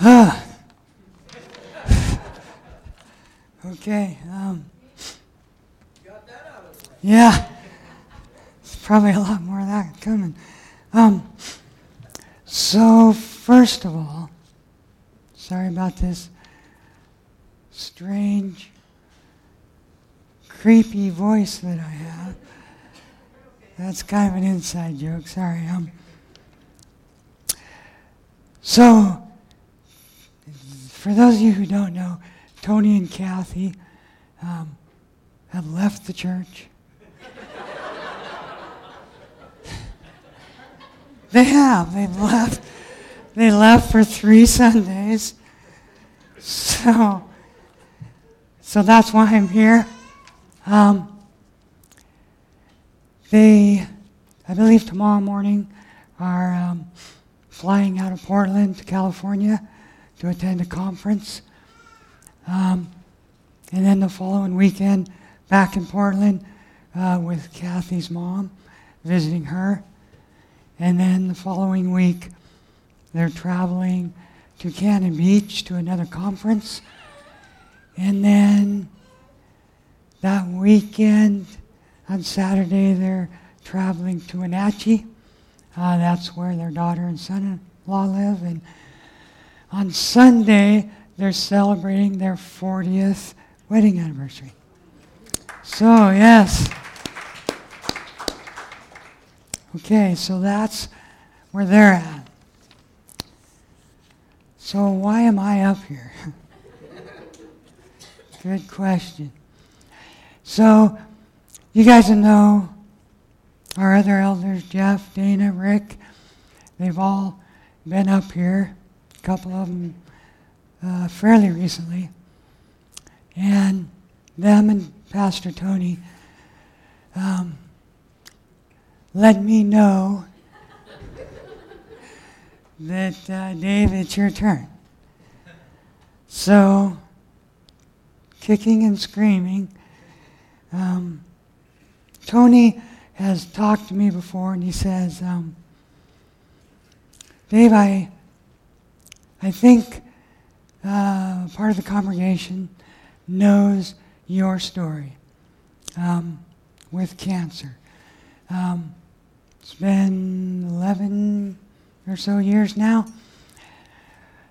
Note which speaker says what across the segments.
Speaker 1: okay. Um, yeah. There's probably a lot more of that coming. Um, so, first of all, sorry about this strange, creepy voice that I have. That's kind of an inside joke. Sorry. Um, so, for those of you who don't know, Tony and Kathy um, have left the church. they have. They've left. They left for three Sundays. So, so that's why I'm here. Um, they, I believe tomorrow morning, are um, flying out of Portland to California to attend a conference. Um, and then the following weekend, back in Portland uh, with Kathy's mom, visiting her. And then the following week, they're traveling to Cannon Beach to another conference. And then that weekend, on Saturday, they're traveling to Wenatchee. Uh, that's where their daughter and son-in-law live. And on Sunday, they're celebrating their 40th wedding anniversary. So, yes. Okay, so that's where they're at. So, why am I up here? Good question. So, you guys know our other elders, Jeff, Dana, Rick, they've all been up here, couple of them uh, fairly recently. And them and Pastor Tony um, let me know that, uh, Dave, it's your turn. So, kicking and screaming, um, Tony has talked to me before, and he says, um, Dave, I, I think uh, part of the congregation knows your story um, with cancer. Um, it's been 11 or so years now.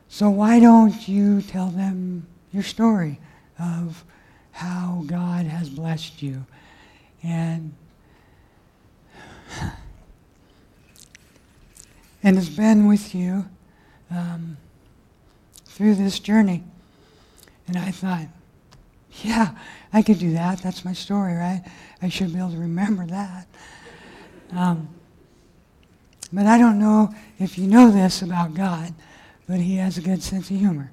Speaker 1: So why don't you tell them your story of how God has blessed you? And and has been with you um, through this journey. And I thought, yeah, I could do that. That's my story, right? I should be able to remember that. Um, but I don't know if you know this about God, but He has a good sense of humor.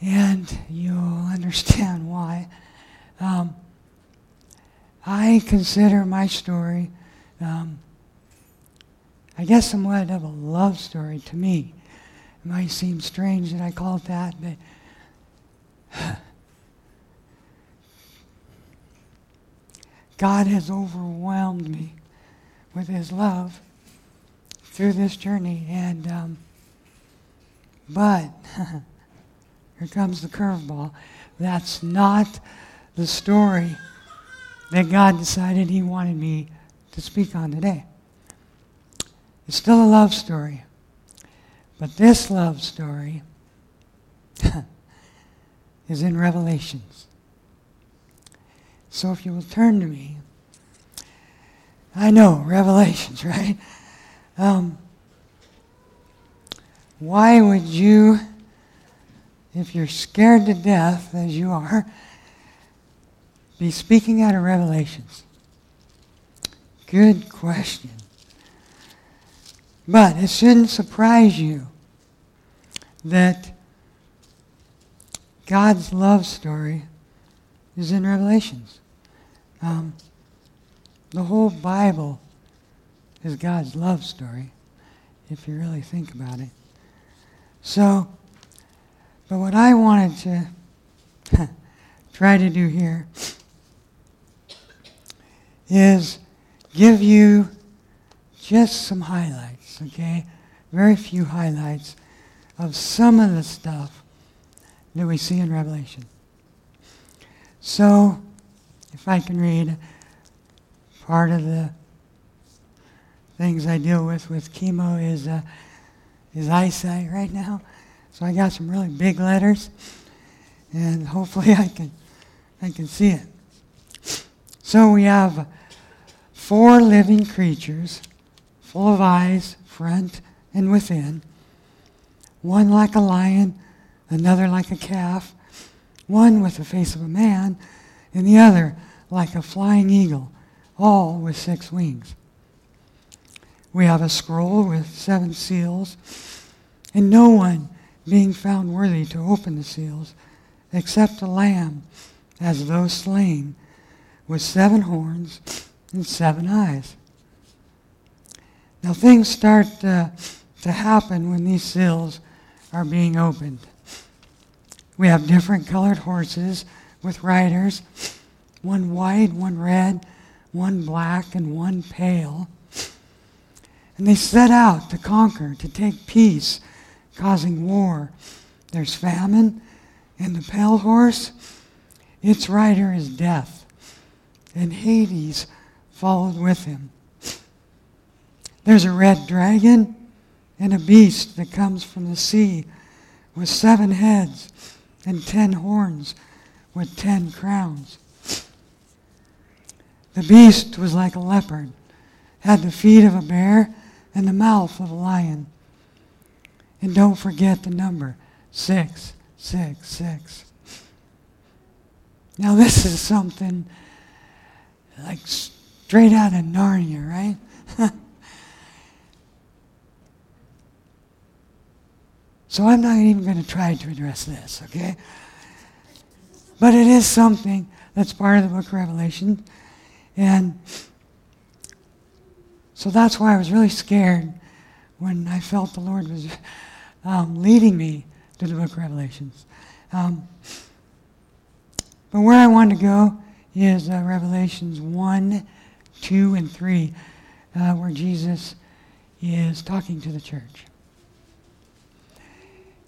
Speaker 1: And you'll understand why. Um, I consider my story, um, I guess, somewhat of a love story to me. It might seem strange that I call it that, but God has overwhelmed me with His love through this journey. And, um, but, here comes the curveball. That's not the story that God decided He wanted me to speak on today. It's still a love story. But this love story is in Revelations. So if you will turn to me, I know, Revelations, right? Um, why would you, if you're scared to death, as you are, be speaking out of Revelations? Good question. But it shouldn't surprise you that God's love story is in Revelations. Um, the whole Bible is God's love story, if you really think about it. So, but what I wanted to try to do here is give you just some highlights, okay? Very few highlights of some of the stuff that we see in Revelation. So, if I can read part of the things I deal with with chemo is uh, is eyesight right now. So I got some really big letters, and hopefully I can I can see it. So we have four living creatures, full of eyes, front and within. One like a lion, another like a calf, one with the face of a man, and the other like a flying eagle, all with six wings. We have a scroll with seven seals, and no one being found worthy to open the seals except the Lamb, as those slain, with seven horns and seven eyes. Now, things start uh, to happen when these seals are being opened. We have different colored horses with riders one white, one red, one black, and one pale. And they set out to conquer, to take peace, causing war. There's famine, and the pale horse, its rider is death. And Hades followed with him. There's a red dragon and a beast that comes from the sea with seven heads and ten horns with ten crowns. The beast was like a leopard, had the feet of a bear and the mouth of a lion. And don't forget the number six, six, six. Now, this is something like straight out of Narnia, right? So I'm not even going to try to address this, okay? But it is something that's part of the book of Revelation. And so that's why I was really scared when I felt the Lord was um, leading me to the book of Revelations. Um, but where I want to go is uh, Revelations 1, 2, and 3, uh, where Jesus is talking to the church.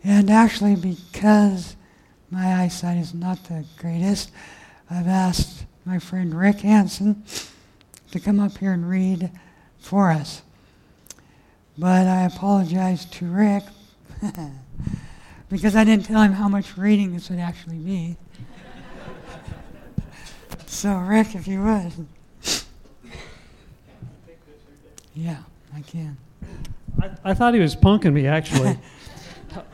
Speaker 1: And actually, because my eyesight is not the greatest, I've asked my friend Rick Hansen to come up here and read for us. But I apologize to Rick because I didn't tell him how much reading this would actually be. so, Rick, if you would. Yeah, I can.
Speaker 2: I, I thought he was punking me, actually.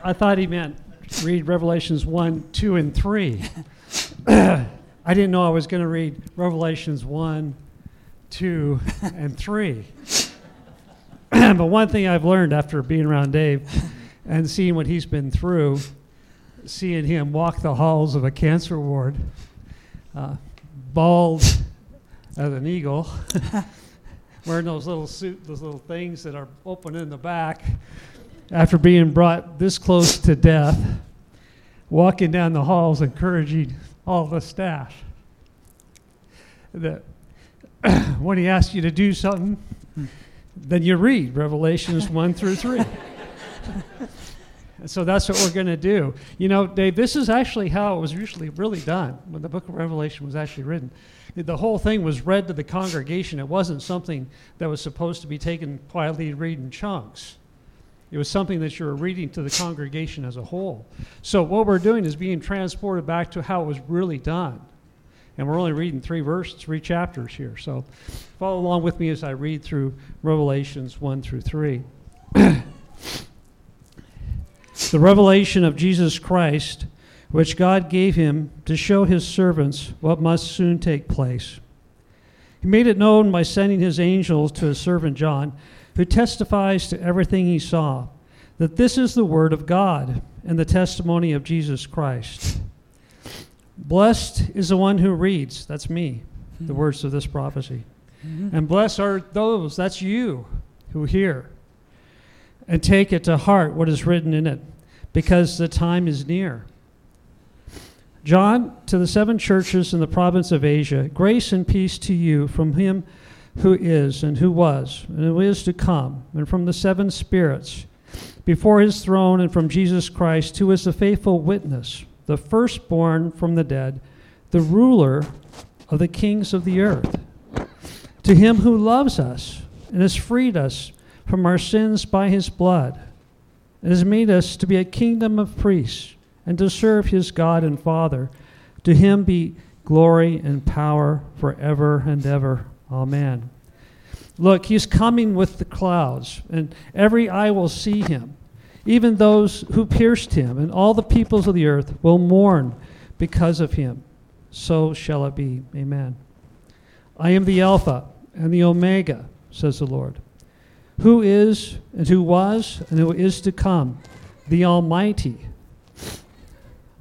Speaker 2: I thought he meant read Revelations 1, 2, and 3. I didn't know I was going to read Revelations 1, 2, and 3. but one thing I've learned after being around Dave and seeing what he's been through, seeing him walk the halls of a cancer ward, uh, bald as an eagle, wearing those little suit, those little things that are open in the back, after being brought this close to death, walking down the halls encouraging all the staff. That when he asks you to do something, then you read Revelations 1 through 3. and so that's what we're going to do. You know, Dave, this is actually how it was usually really done when the book of Revelation was actually written. The whole thing was read to the congregation. It wasn't something that was supposed to be taken quietly and read in chunks. It was something that you were reading to the congregation as a whole. So what we're doing is being transported back to how it was really done. And we're only reading three verses, three chapters here. So follow along with me as I read through Revelations 1 through 3. the revelation of Jesus Christ, which God gave him to show his servants what must soon take place. He made it known by sending his angels to his servant John who testifies to everything he saw, that this is the word of God and the testimony of Jesus Christ. Blessed is the one who reads, that's me, the mm-hmm. words of this prophecy. Mm-hmm. And blessed are those, that's you, who hear and take it to heart what is written in it, because the time is near. John, to the seven churches in the province of Asia, grace and peace to you from him who is and who was and who is to come, and from the seven spirits before his throne and from Jesus Christ, who is the faithful witness, the firstborn from the dead, the ruler of the kings of the earth. To him who loves us and has freed us from our sins by his blood, and has made us to be a kingdom of priests and to serve his God and Father, to him be glory and power forever and ever. Amen. Look, he's coming with the clouds, and every eye will see him, even those who pierced him, and all the peoples of the earth will mourn because of him. So shall it be. Amen. I am the Alpha and the Omega, says the Lord, who is, and who was, and who is to come, the Almighty.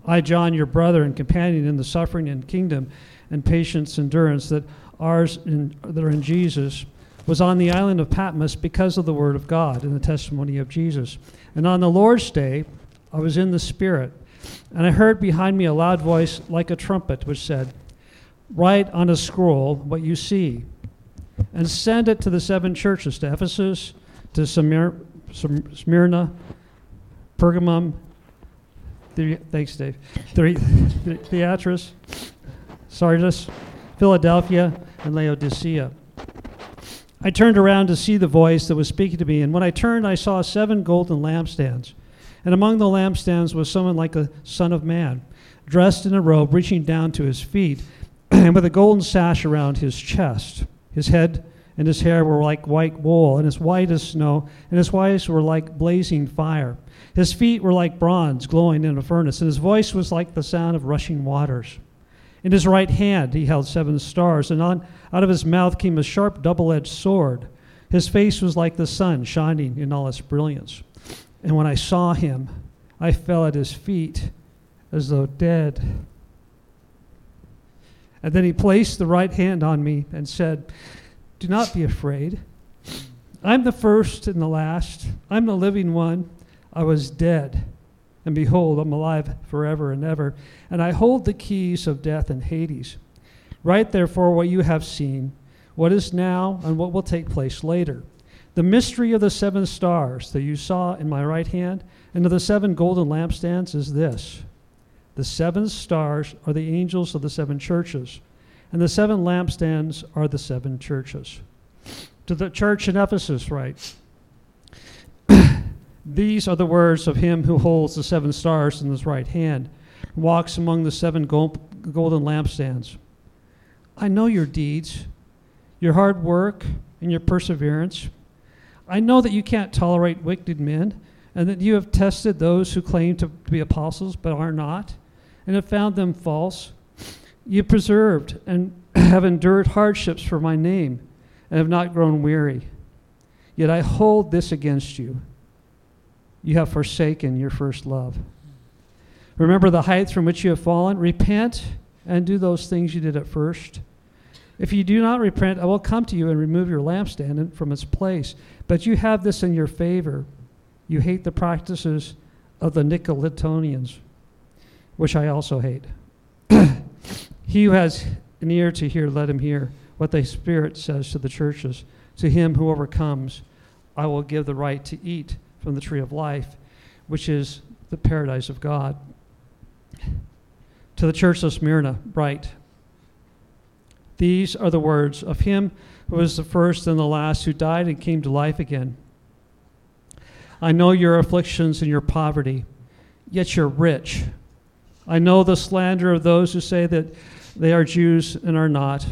Speaker 2: I, John, your brother and companion in the suffering and kingdom and patience endurance that ours in, that are in Jesus was on the island of Patmos because of the word of God and the testimony of Jesus. And on the Lord's day, I was in the Spirit, and I heard behind me a loud voice like a trumpet, which said, Write on a scroll what you see, and send it to the seven churches to Ephesus, to Smyr- Smyrna, Pergamum, the, thanks, Dave, the, Theatris, Sardis, Philadelphia, and Laodicea. I turned around to see the voice that was speaking to me, and when I turned, I saw seven golden lampstands. And among the lampstands was someone like a son of man, dressed in a robe reaching down to his feet, and with a golden sash around his chest. His head and his hair were like white wool, and as white as snow, and his eyes were like blazing fire. His feet were like bronze glowing in a furnace, and his voice was like the sound of rushing waters. In his right hand he held seven stars, and on, out of his mouth came a sharp double edged sword. His face was like the sun, shining in all its brilliance. And when I saw him, I fell at his feet as though dead. And then he placed the right hand on me and said, Do not be afraid. I'm the first and the last. I'm the living one. I was dead and behold, I'm alive forever and ever, and I hold the keys of death and Hades. Write therefore what you have seen, what is now, and what will take place later. The mystery of the seven stars that you saw in my right hand and of the seven golden lampstands is this the seven stars are the angels of the seven churches, and the seven lampstands are the seven churches. To the church in Ephesus, write these are the words of him who holds the seven stars in his right hand, walks among the seven gold, golden lampstands. I know your deeds, your hard work, and your perseverance. I know that you can't tolerate wicked men, and that you have tested those who claim to be apostles but are not, and have found them false. You preserved and have endured hardships for my name, and have not grown weary. Yet I hold this against you you have forsaken your first love. Remember the height from which you have fallen. Repent and do those things you did at first. If you do not repent, I will come to you and remove your lampstand from its place. But you have this in your favor. You hate the practices of the Nicolaitanians, which I also hate. he who has an ear to hear, let him hear what the Spirit says to the churches. To him who overcomes, I will give the right to eat from the tree of life, which is the paradise of God. To the church of Smyrna, write These are the words of him who was the first and the last, who died and came to life again. I know your afflictions and your poverty, yet you're rich. I know the slander of those who say that they are Jews and are not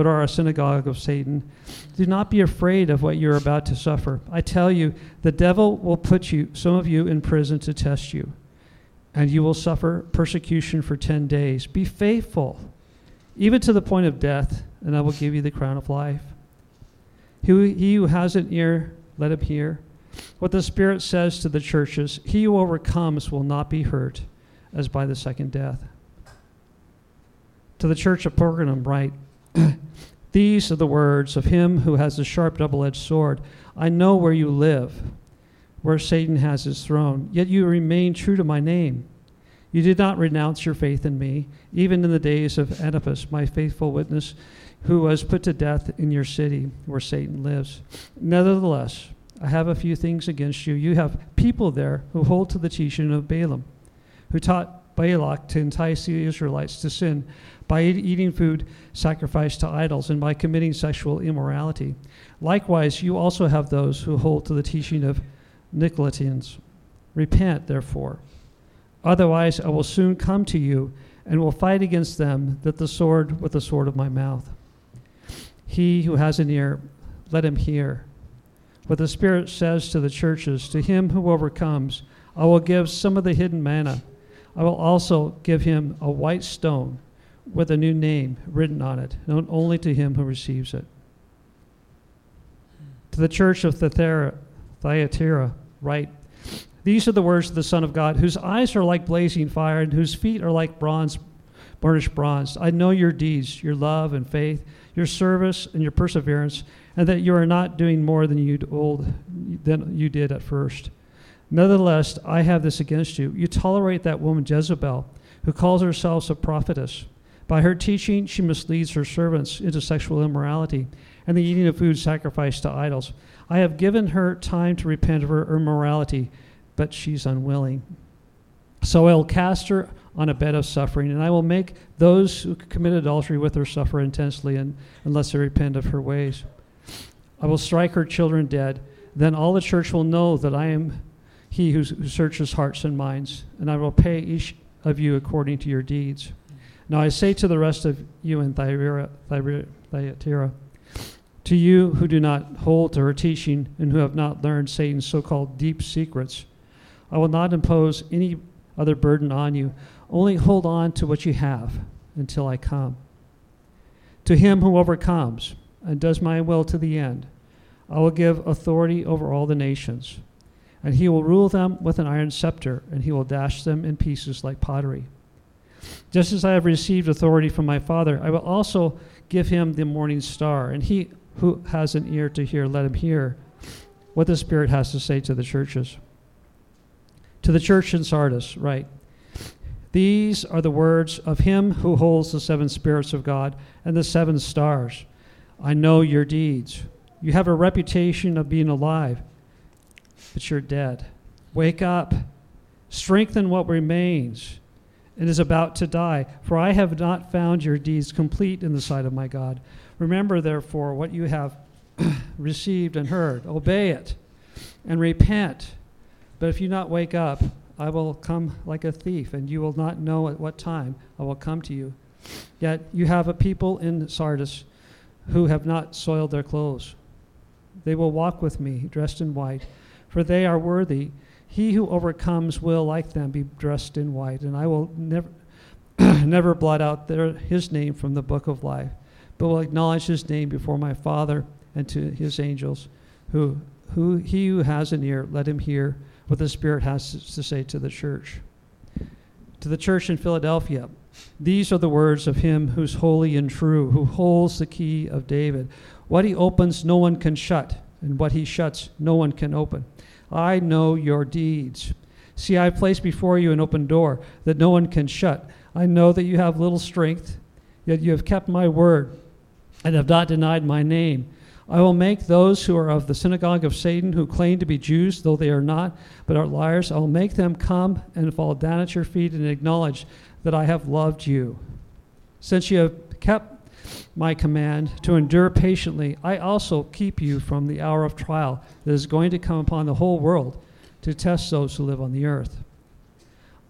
Speaker 2: but are a synagogue of Satan. Do not be afraid of what you're about to suffer. I tell you, the devil will put you, some of you, in prison to test you, and you will suffer persecution for 10 days. Be faithful, even to the point of death, and I will give you the crown of life. He, he who has an ear, let him hear. What the Spirit says to the churches He who overcomes will not be hurt as by the second death. To the church of Pergamum, write, These are the words of him who has the sharp double edged sword. I know where you live, where Satan has his throne, yet you remain true to my name. You did not renounce your faith in me, even in the days of Antipas, my faithful witness, who was put to death in your city where Satan lives. Nevertheless, I have a few things against you. You have people there who hold to the teaching of Balaam, who taught Balak to entice the Israelites to sin by eating food sacrificed to idols and by committing sexual immorality. Likewise, you also have those who hold to the teaching of Nicolaitans. Repent, therefore. Otherwise, I will soon come to you and will fight against them that the sword with the sword of my mouth. He who has an ear, let him hear. What the Spirit says to the churches, to him who overcomes, I will give some of the hidden manna. I will also give him a white stone with a new name written on it, known only to him who receives it. To the church of Thyatira, write These are the words of the Son of God, whose eyes are like blazing fire and whose feet are like bronze, burnished bronze. I know your deeds, your love and faith, your service and your perseverance, and that you are not doing more than you old than you did at first. Nevertheless, I have this against you. You tolerate that woman Jezebel, who calls herself a prophetess. By her teaching, she misleads her servants into sexual immorality and the eating of food sacrificed to idols. I have given her time to repent of her immorality, but she's unwilling. So I will cast her on a bed of suffering, and I will make those who commit adultery with her suffer intensely and, unless they repent of her ways. I will strike her children dead. Then all the church will know that I am he who, searches hearts and minds, and I will pay each of you according to your deeds. Now I say to the rest of you in Thyatira, to you who do not hold to her teaching and who have not learned Satan's so called deep secrets, I will not impose any other burden on you. Only hold on to what you have until I come. To him who overcomes and does my will to the end, I will give authority over all the nations, and he will rule them with an iron scepter, and he will dash them in pieces like pottery. Just as I have received authority from my Father, I will also give him the morning star. And he who has an ear to hear, let him hear what the Spirit has to say to the churches. To the church in Sardis, right. These are the words of him who holds the seven spirits of God and the seven stars. I know your deeds. You have a reputation of being alive, but you're dead. Wake up, strengthen what remains and is about to die. For I have not found your deeds complete in the sight of my God. Remember, therefore, what you have received and heard. Obey it and repent. But if you not wake up, I will come like a thief, and you will not know at what time I will come to you. Yet you have a people in Sardis who have not soiled their clothes. They will walk with me, dressed in white, for they are worthy. He who overcomes will, like them, be dressed in white, and I will never, never blot out their, his name from the book of life, but will acknowledge his name before my Father and to his angels. Who, who he who has an ear, let him hear what the Spirit has to say to the church. To the church in Philadelphia, these are the words of him who's holy and true, who holds the key of David. What he opens, no one can shut, and what he shuts, no one can open. I know your deeds. See, I have placed before you an open door that no one can shut. I know that you have little strength, yet you have kept my word and have not denied my name. I will make those who are of the synagogue of Satan, who claim to be Jews, though they are not, but are liars, I will make them come and fall down at your feet and acknowledge that I have loved you. Since you have kept my command to endure patiently, I also keep you from the hour of trial that is going to come upon the whole world to test those who live on the earth.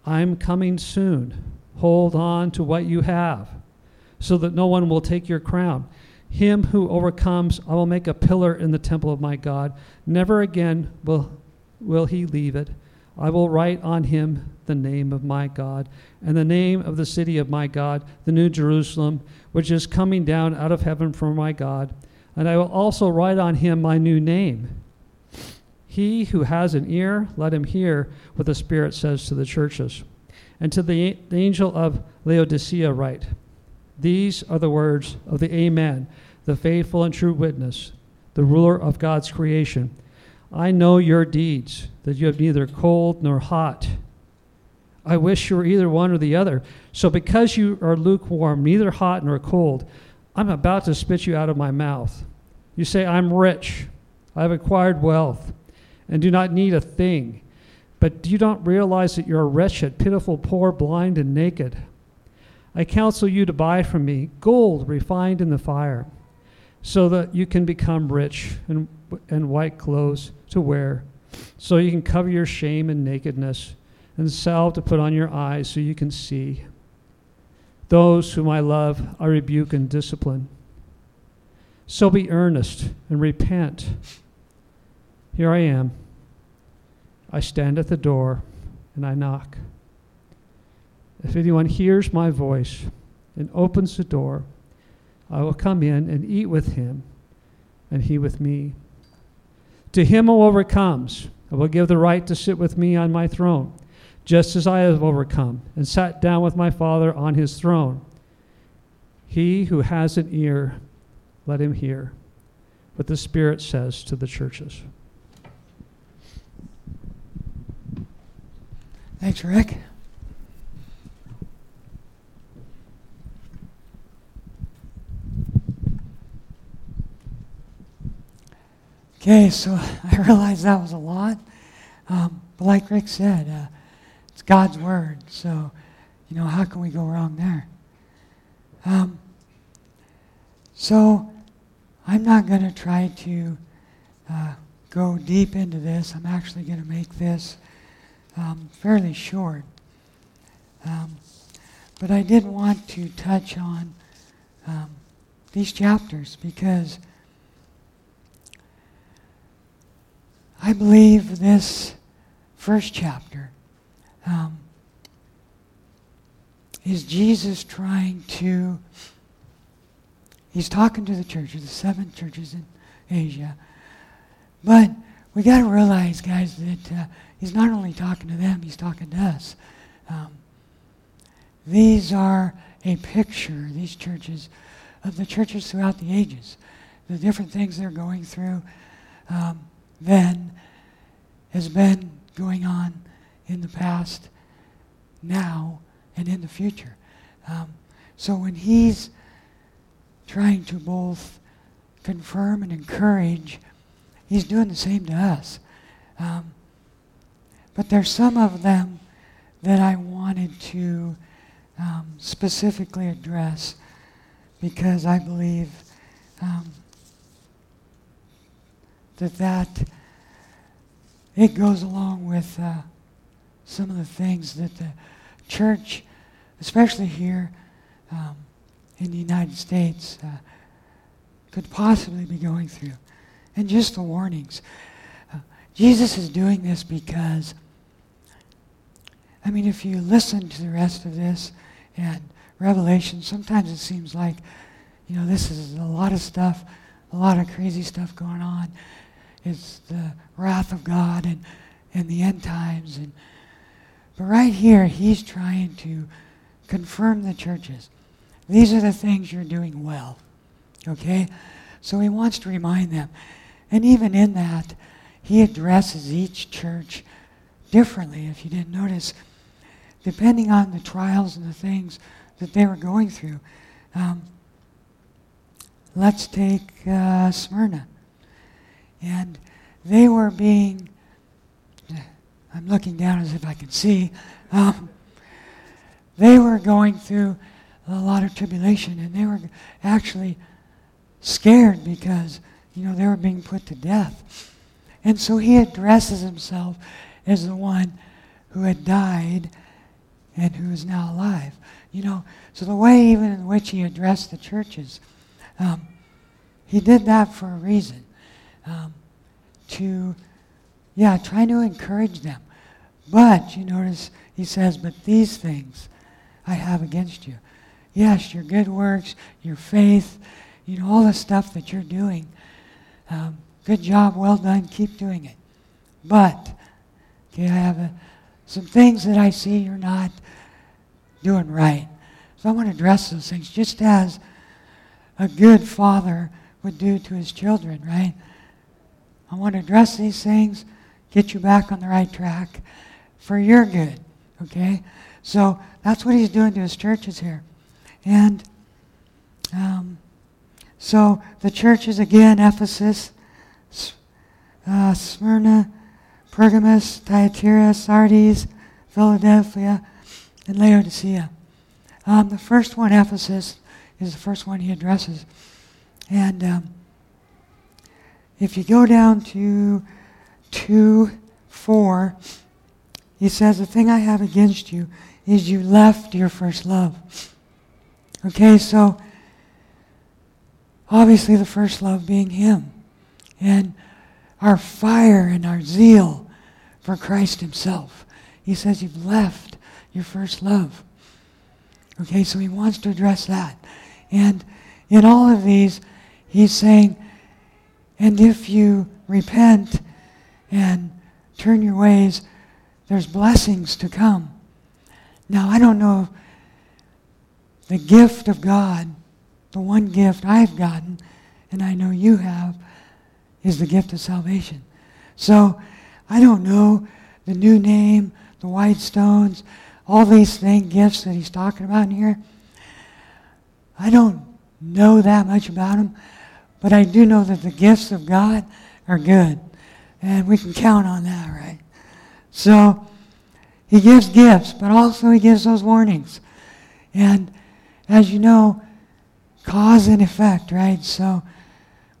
Speaker 2: I'm coming soon. Hold on to what you have, so that no one will take your crown. Him who overcomes, I will make a pillar in the temple of my God. Never again will, will he leave it. I will write on him the name of my God and the name of the city of my God, the New Jerusalem, which is coming down out of heaven from my God. And I will also write on him my new name. He who has an ear, let him hear what the Spirit says to the churches. And to the, the angel of Laodicea, write These are the words of the Amen, the faithful and true witness, the ruler of God's creation. I know your deeds, that you have neither cold nor hot. I wish you were either one or the other. So, because you are lukewarm, neither hot nor cold, I'm about to spit you out of my mouth. You say, I'm rich, I've acquired wealth, and do not need a thing. But you do you not realize that you're wretched, pitiful, poor, blind, and naked? I counsel you to buy from me gold refined in the fire, so that you can become rich, and, and white clothes to wear, so you can cover your shame and nakedness, and salve to put on your eyes so you can see. Those whom I love, I rebuke and discipline. So be earnest and repent. Here I am. I stand at the door and I knock. If anyone hears my voice and opens the door, I will come in and eat with him, and he with me. To him who overcomes, I will give the right to sit with me on my throne, just as I have overcome and sat down with my Father on his throne. He who has an ear, let him hear what the Spirit says to the churches.
Speaker 1: Thanks, Rick. Okay, so I realize that was a lot. Um, but like Rick said, uh, it's God's Word. So, you know, how can we go wrong there? Um, so, I'm not going to try to uh, go deep into this. I'm actually going to make this um, fairly short. Um, but I did want to touch on um, these chapters because I believe this first chapter um, is Jesus trying to, he's talking to the churches, the seven churches in Asia. But we got to realize, guys, that uh, he's not only talking to them, he's talking to us. Um, these are a picture, these churches, of the churches throughout the ages, the different things they're going through. Um, then has been going on in the past, now, and in the future. Um, so when he's trying to both confirm and encourage, he's doing the same to us. Um, but there's some of them that I wanted to um, specifically address because I believe um, that it goes along with uh, some of the things that the church, especially here um, in the United States, uh, could possibly be going through. And just the warnings. Uh, Jesus is doing this because, I mean, if you listen to the rest of this and Revelation, sometimes it seems like, you know, this is a lot of stuff, a lot of crazy stuff going on it's the wrath of God and, and the end times. And, but right here, he's trying to confirm the churches. These are the things you're doing well. Okay? So he wants to remind them. And even in that, he addresses each church differently, if you didn't notice, depending on the trials and the things that they were going through. Um, let's take uh, Smyrna. And they were being, I'm looking down as if I can see, um, they were going through a lot of tribulation and they were actually scared because, you know, they were being put to death. And so he addresses himself as the one who had died and who is now alive. You know, so the way even in which he addressed the churches, um, he did that for a reason um, to, yeah, try to encourage them. But you notice he says, but these things I have against you. Yes, your good works, your faith, you know, all the stuff that you're doing. Um, good job, well done, keep doing it. But, okay, I have a, some things that I see you're not doing right. So I want to address those things just as a good father would do to his children, right? I want to address these things, get you back on the right track for your good. Okay? So that's what he's doing to his churches here. And um, so the churches again, Ephesus, uh, Smyrna, Pergamos, Thyatira, Sardis, Philadelphia, and Laodicea. Um, the first one, Ephesus, is the first one he addresses. And um, if you go down to 2 4, he says, The thing I have against you is you left your first love. Okay, so obviously the first love being him. And our fire and our zeal for Christ himself. He says you've left your first love. Okay, so he wants to address that. And in all of these, he's saying, and if you repent and turn your ways, there's blessings to come. Now, I don't know the gift of God, the one gift I've gotten, and I know you have, is the gift of salvation. So, I don't know the new name, the white stones, all these things, gifts that he's talking about in here. I don't know that much about them, but I do know that the gifts of God are good. And we can count on that, right? So he gives gifts, but also he gives those warnings. And as you know, cause and effect, right? So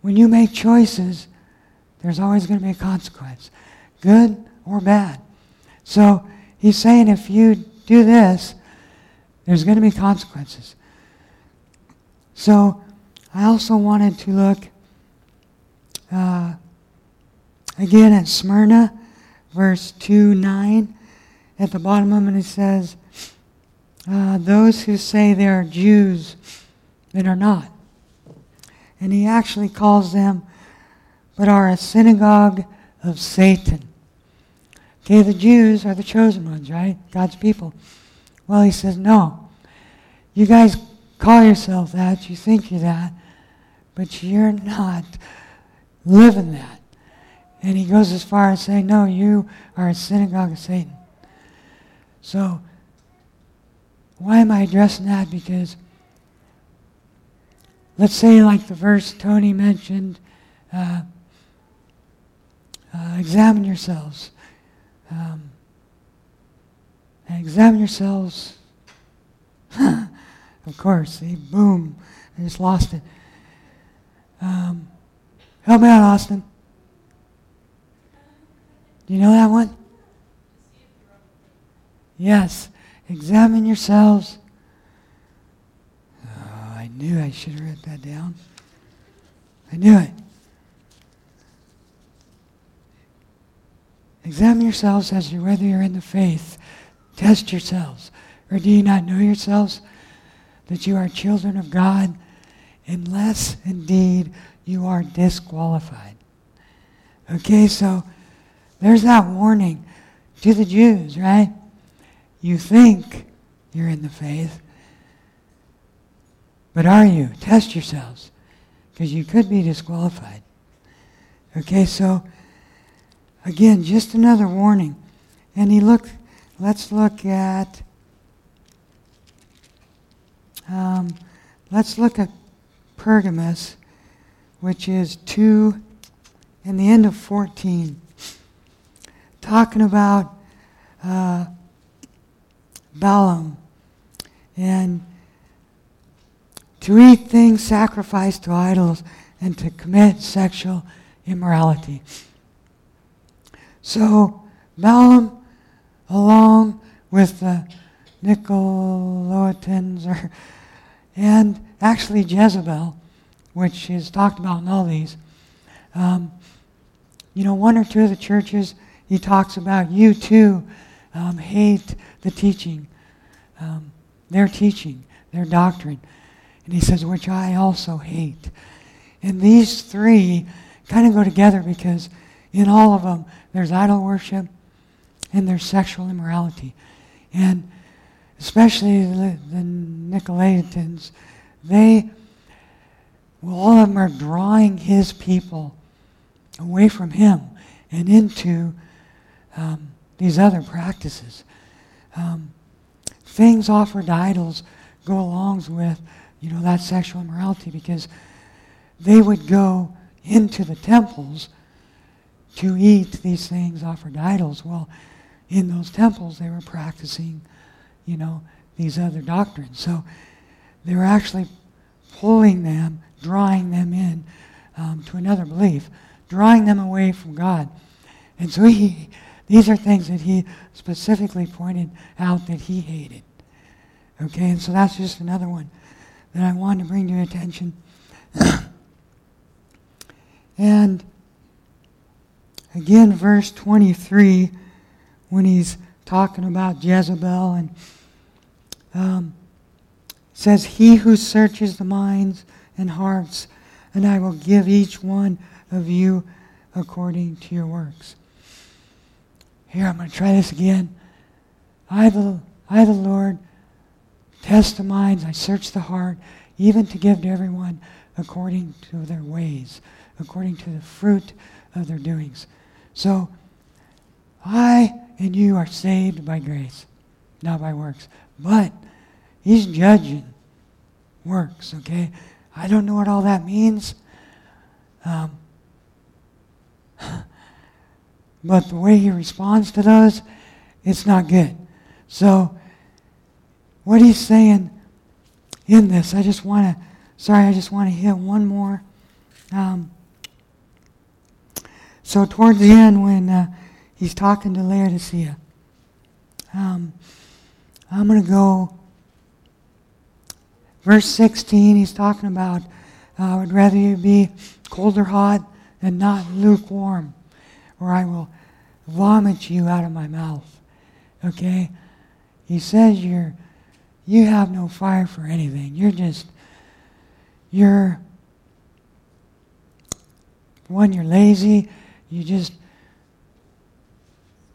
Speaker 1: when you make choices, there's always going to be a consequence, good or bad. So he's saying if you do this, there's going to be consequences. So I also wanted to look uh, again at Smyrna, verse 2 9. At the bottom of it, it says, uh, Those who say they are Jews that are not. And he actually calls them, but are a synagogue of Satan. Okay, the Jews are the chosen ones, right? God's people. Well, he says, no. You guys call yourself that, you think you're that, but you're not living that. And he goes as far as saying, no, you are a synagogue of Satan. So, why am I addressing that? Because let's say, like the verse Tony mentioned, uh, uh, examine yourselves. Um, examine yourselves. of course, see, boom, I just lost it. Um, help me out, Austin. Do you know that one? Yes. Examine yourselves. Oh, I knew I should have written that down. I knew it. Examine yourselves as to whether you're in the faith. Test yourselves. Or do you not know yourselves that you are children of God unless indeed you are disqualified? Okay, so there's that warning to the Jews, right? You think you're in the faith, but are you? Test yourselves, because you could be disqualified. Okay, so Again, just another warning. And he look, let's look at, um, let's look at Pergamos, which is 2 and the end of 14. Talking about uh, Balaam and to eat things sacrificed to idols and to commit sexual immorality. So Balaam, along with the Nicolaitans, and actually Jezebel, which is talked about in all these, um, you know, one or two of the churches, he talks about you too um, hate the teaching, um, their teaching, their doctrine. And he says, which I also hate. And these three kind of go together because in all of them, there's idol worship and there's sexual immorality. And especially the, the Nicolaitans, they, well, all of them are drawing his people away from him and into um, these other practices. Um, things offered to idols go along with, you know, that sexual immorality because they would go into the temples to eat these things offered to idols. Well, in those temples, they were practicing, you know, these other doctrines. So they were actually pulling them, drawing them in um, to another belief, drawing them away from God. And so he, these are things that he specifically pointed out that he hated. Okay, and so that's just another one that I wanted to bring to your attention. and again, verse 23, when he's talking about Jezebel and um, says, He who searches the minds and hearts, and I will give each one of you according to your works. Here, I'm going to try this again. I, the, I, the Lord, test the minds, I search the heart, even to give to everyone according to their ways, according to the fruit of their doings. So, I and you are saved by grace, not by works. But he's judging works, okay? I don't know what all that means. Um, but the way he responds to those, it's not good. So, what he's saying in this, I just want to, sorry, I just want to hit one more. Um, so, towards the end, when uh, he's talking to Laodicea, um, I'm going to go, verse 16, he's talking about, uh, I would rather you be cold or hot than not lukewarm or I will vomit you out of my mouth. Okay? He says you're you have no fire for anything. You're just you're one, you're lazy, you just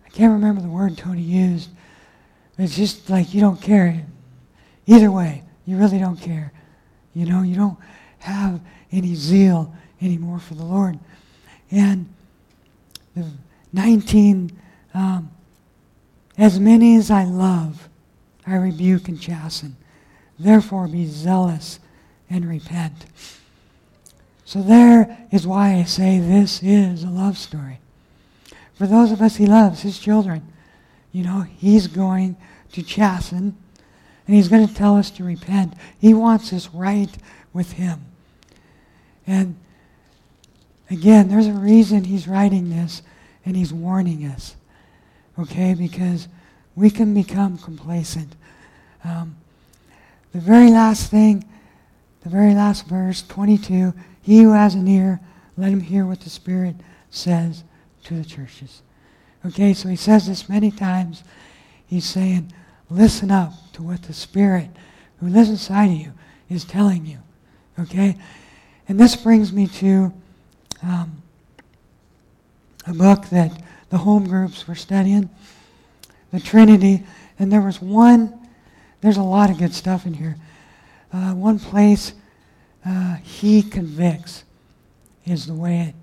Speaker 1: I can't remember the word Tony used. It's just like you don't care. Either way, you really don't care. You know, you don't have any zeal anymore for the Lord. And 19, um, as many as I love, I rebuke and chasten. Therefore, be zealous and repent. So, there is why I say this is a love story. For those of us he loves, his children, you know, he's going to chasten and he's going to tell us to repent. He wants us right with him. And Again, there's a reason he's writing this and he's warning us. Okay? Because we can become complacent. Um, the very last thing, the very last verse, 22, he who has an ear, let him hear what the Spirit says to the churches. Okay, so he says this many times. He's saying, listen up to what the Spirit who lives inside of you is telling you. Okay? And this brings me to um, a book that the home groups were studying, the Trinity, and there was one, there's a lot of good stuff in here. Uh, one place, uh, He Convicts, is the way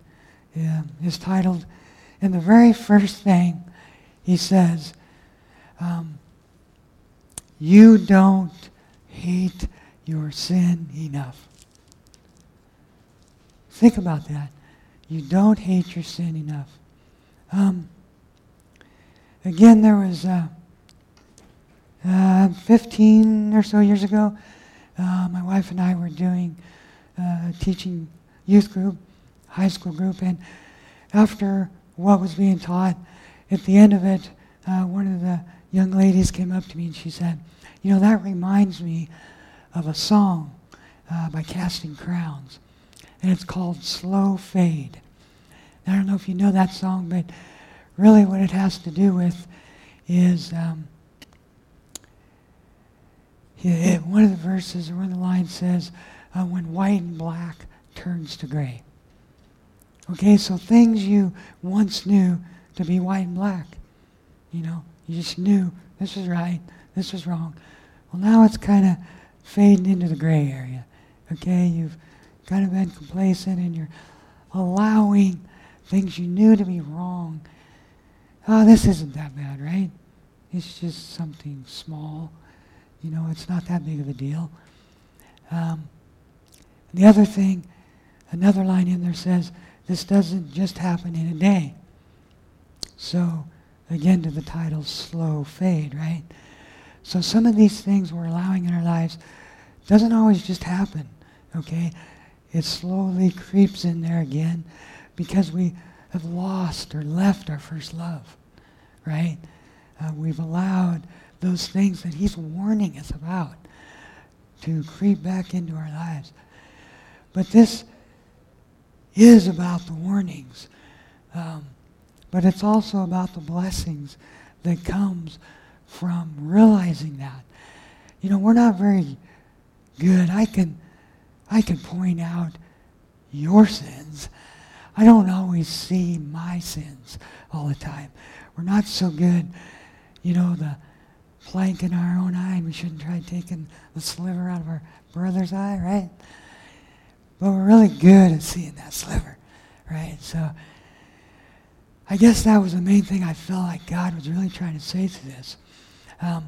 Speaker 1: it uh, is titled. And the very first thing he says, um, You don't hate your sin enough. Think about that. You don't hate your sin enough. Um, again, there was uh, uh, 15 or so years ago, uh, my wife and I were doing uh, teaching youth group, high school group, and after what was being taught, at the end of it, uh, one of the young ladies came up to me and she said, You know, that reminds me of a song uh, by Casting Crowns, and it's called Slow Fade. I don't know if you know that song, but really what it has to do with is um, it, one of the verses or one of the lines says, uh, when white and black turns to gray. Okay, so things you once knew to be white and black, you know, you just knew this was right, this was wrong. Well, now it's kind of fading into the gray area. Okay, you've kind of been complacent and you're allowing things you knew to be wrong. Oh, this isn't that bad, right? It's just something small. You know, it's not that big of a deal. Um, the other thing, another line in there says, this doesn't just happen in a day. So, again, to the title, Slow Fade, right? So, some of these things we're allowing in our lives doesn't always just happen, okay? It slowly creeps in there again because we have lost or left our first love, right? Uh, we've allowed those things that He's warning us about to creep back into our lives. But this is about the warnings. Um, but it's also about the blessings that comes realizing that. You know, we're not very good. I can I can point out your sins. I don't always see my sins all the time. We're not so good. You know, the plank in our own eye, and we shouldn't try taking the sliver out of our brother's eye, right? But we're really good at seeing that sliver, right? So I guess that was the main thing I felt like God was really trying to say to this. Um,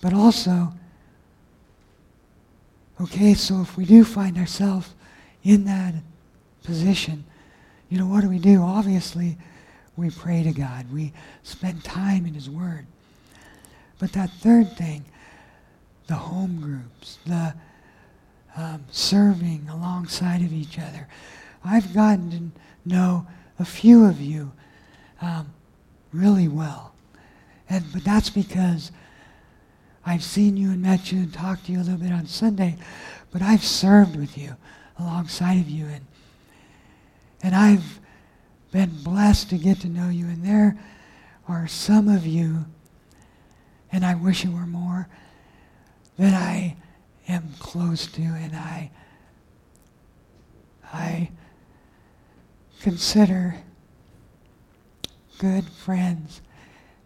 Speaker 1: but also, okay, so if we do find ourselves in that position, you know, what do we do? Obviously, we pray to God. We spend time in His Word. But that third thing, the home groups, the um, serving alongside of each other. I've gotten to know a few of you um, really well. And, but that's because I've seen you and met you and talked to you a little bit on Sunday, but I've served with you alongside of you. And, and I've been blessed to get to know you. And there are some of you, and I wish it were more, that I am close to and I, I consider good friends.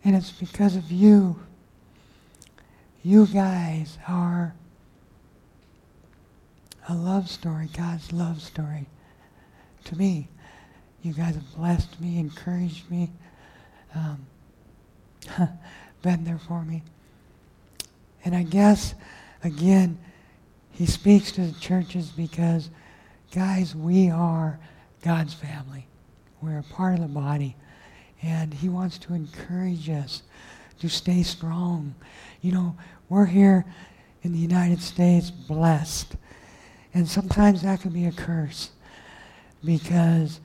Speaker 1: And it's because of you. You guys are a love story, God's love story to me. You guys have blessed me, encouraged me, um, been there for me. And I guess, again, he speaks to the churches because, guys, we are God's family. We're a part of the body. And he wants to encourage us to stay strong. You know, we're here in the United States blessed. And sometimes that can be a curse because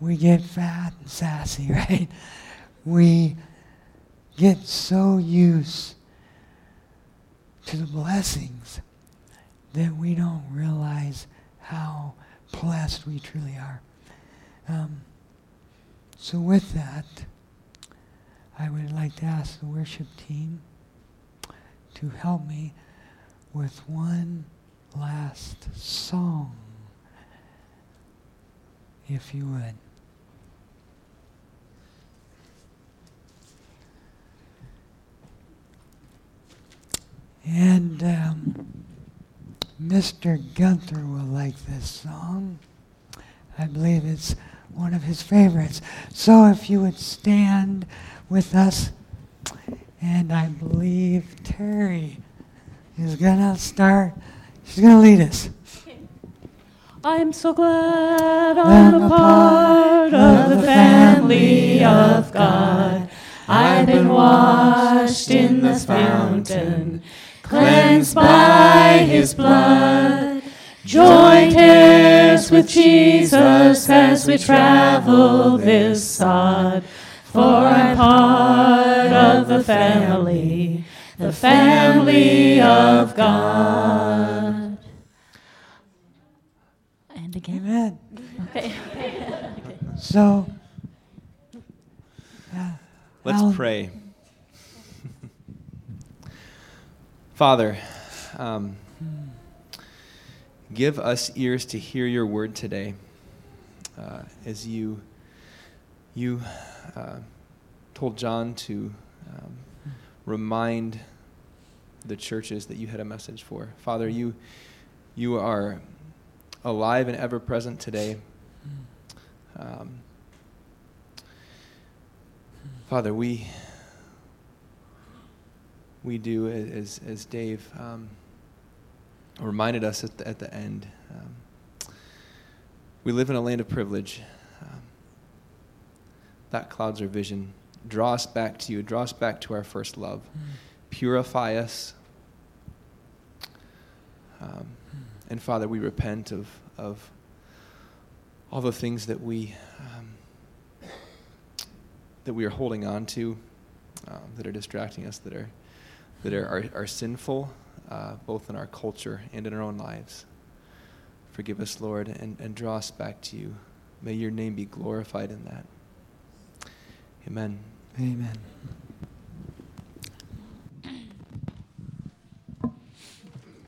Speaker 1: we get fat and sassy, right? We get so used to the blessings that we don't realize how blessed we truly are. Um, so, with that, I would like to ask the worship team to help me with one last song, if you would. And um, Mr. Gunther will like this song. I believe it's one of his favorites. So if you would stand with us, and I believe Terry is going to start, she's going to lead us.
Speaker 3: I'm so glad I'm a part of the family of God. I've been washed in this fountain cleansed by his blood. Joint heirs with Jesus as we travel this sod. For I'm part of the family, the family of God. And again.
Speaker 1: Amen.
Speaker 3: Okay.
Speaker 1: So, yeah.
Speaker 4: Let's
Speaker 1: Alan.
Speaker 4: pray. Father, um, give us ears to hear your word today uh, as you, you uh, told John to um, remind the churches that you had a message for. Father, you, you are alive and ever present today. Um, Father, we we do as as Dave um, reminded us at the, at the end. Um, we live in a land of privilege, um, that clouds our vision. Draw us back to you. Draw us back to our first love. Purify us. Um, and Father, we repent of, of all the things that we um, that we are holding on to, um, that are distracting us, that are that are, are, are sinful, uh, both in our culture and in our own lives. Forgive us, Lord, and, and draw us back to you. May your name be glorified in that. Amen.
Speaker 1: Amen.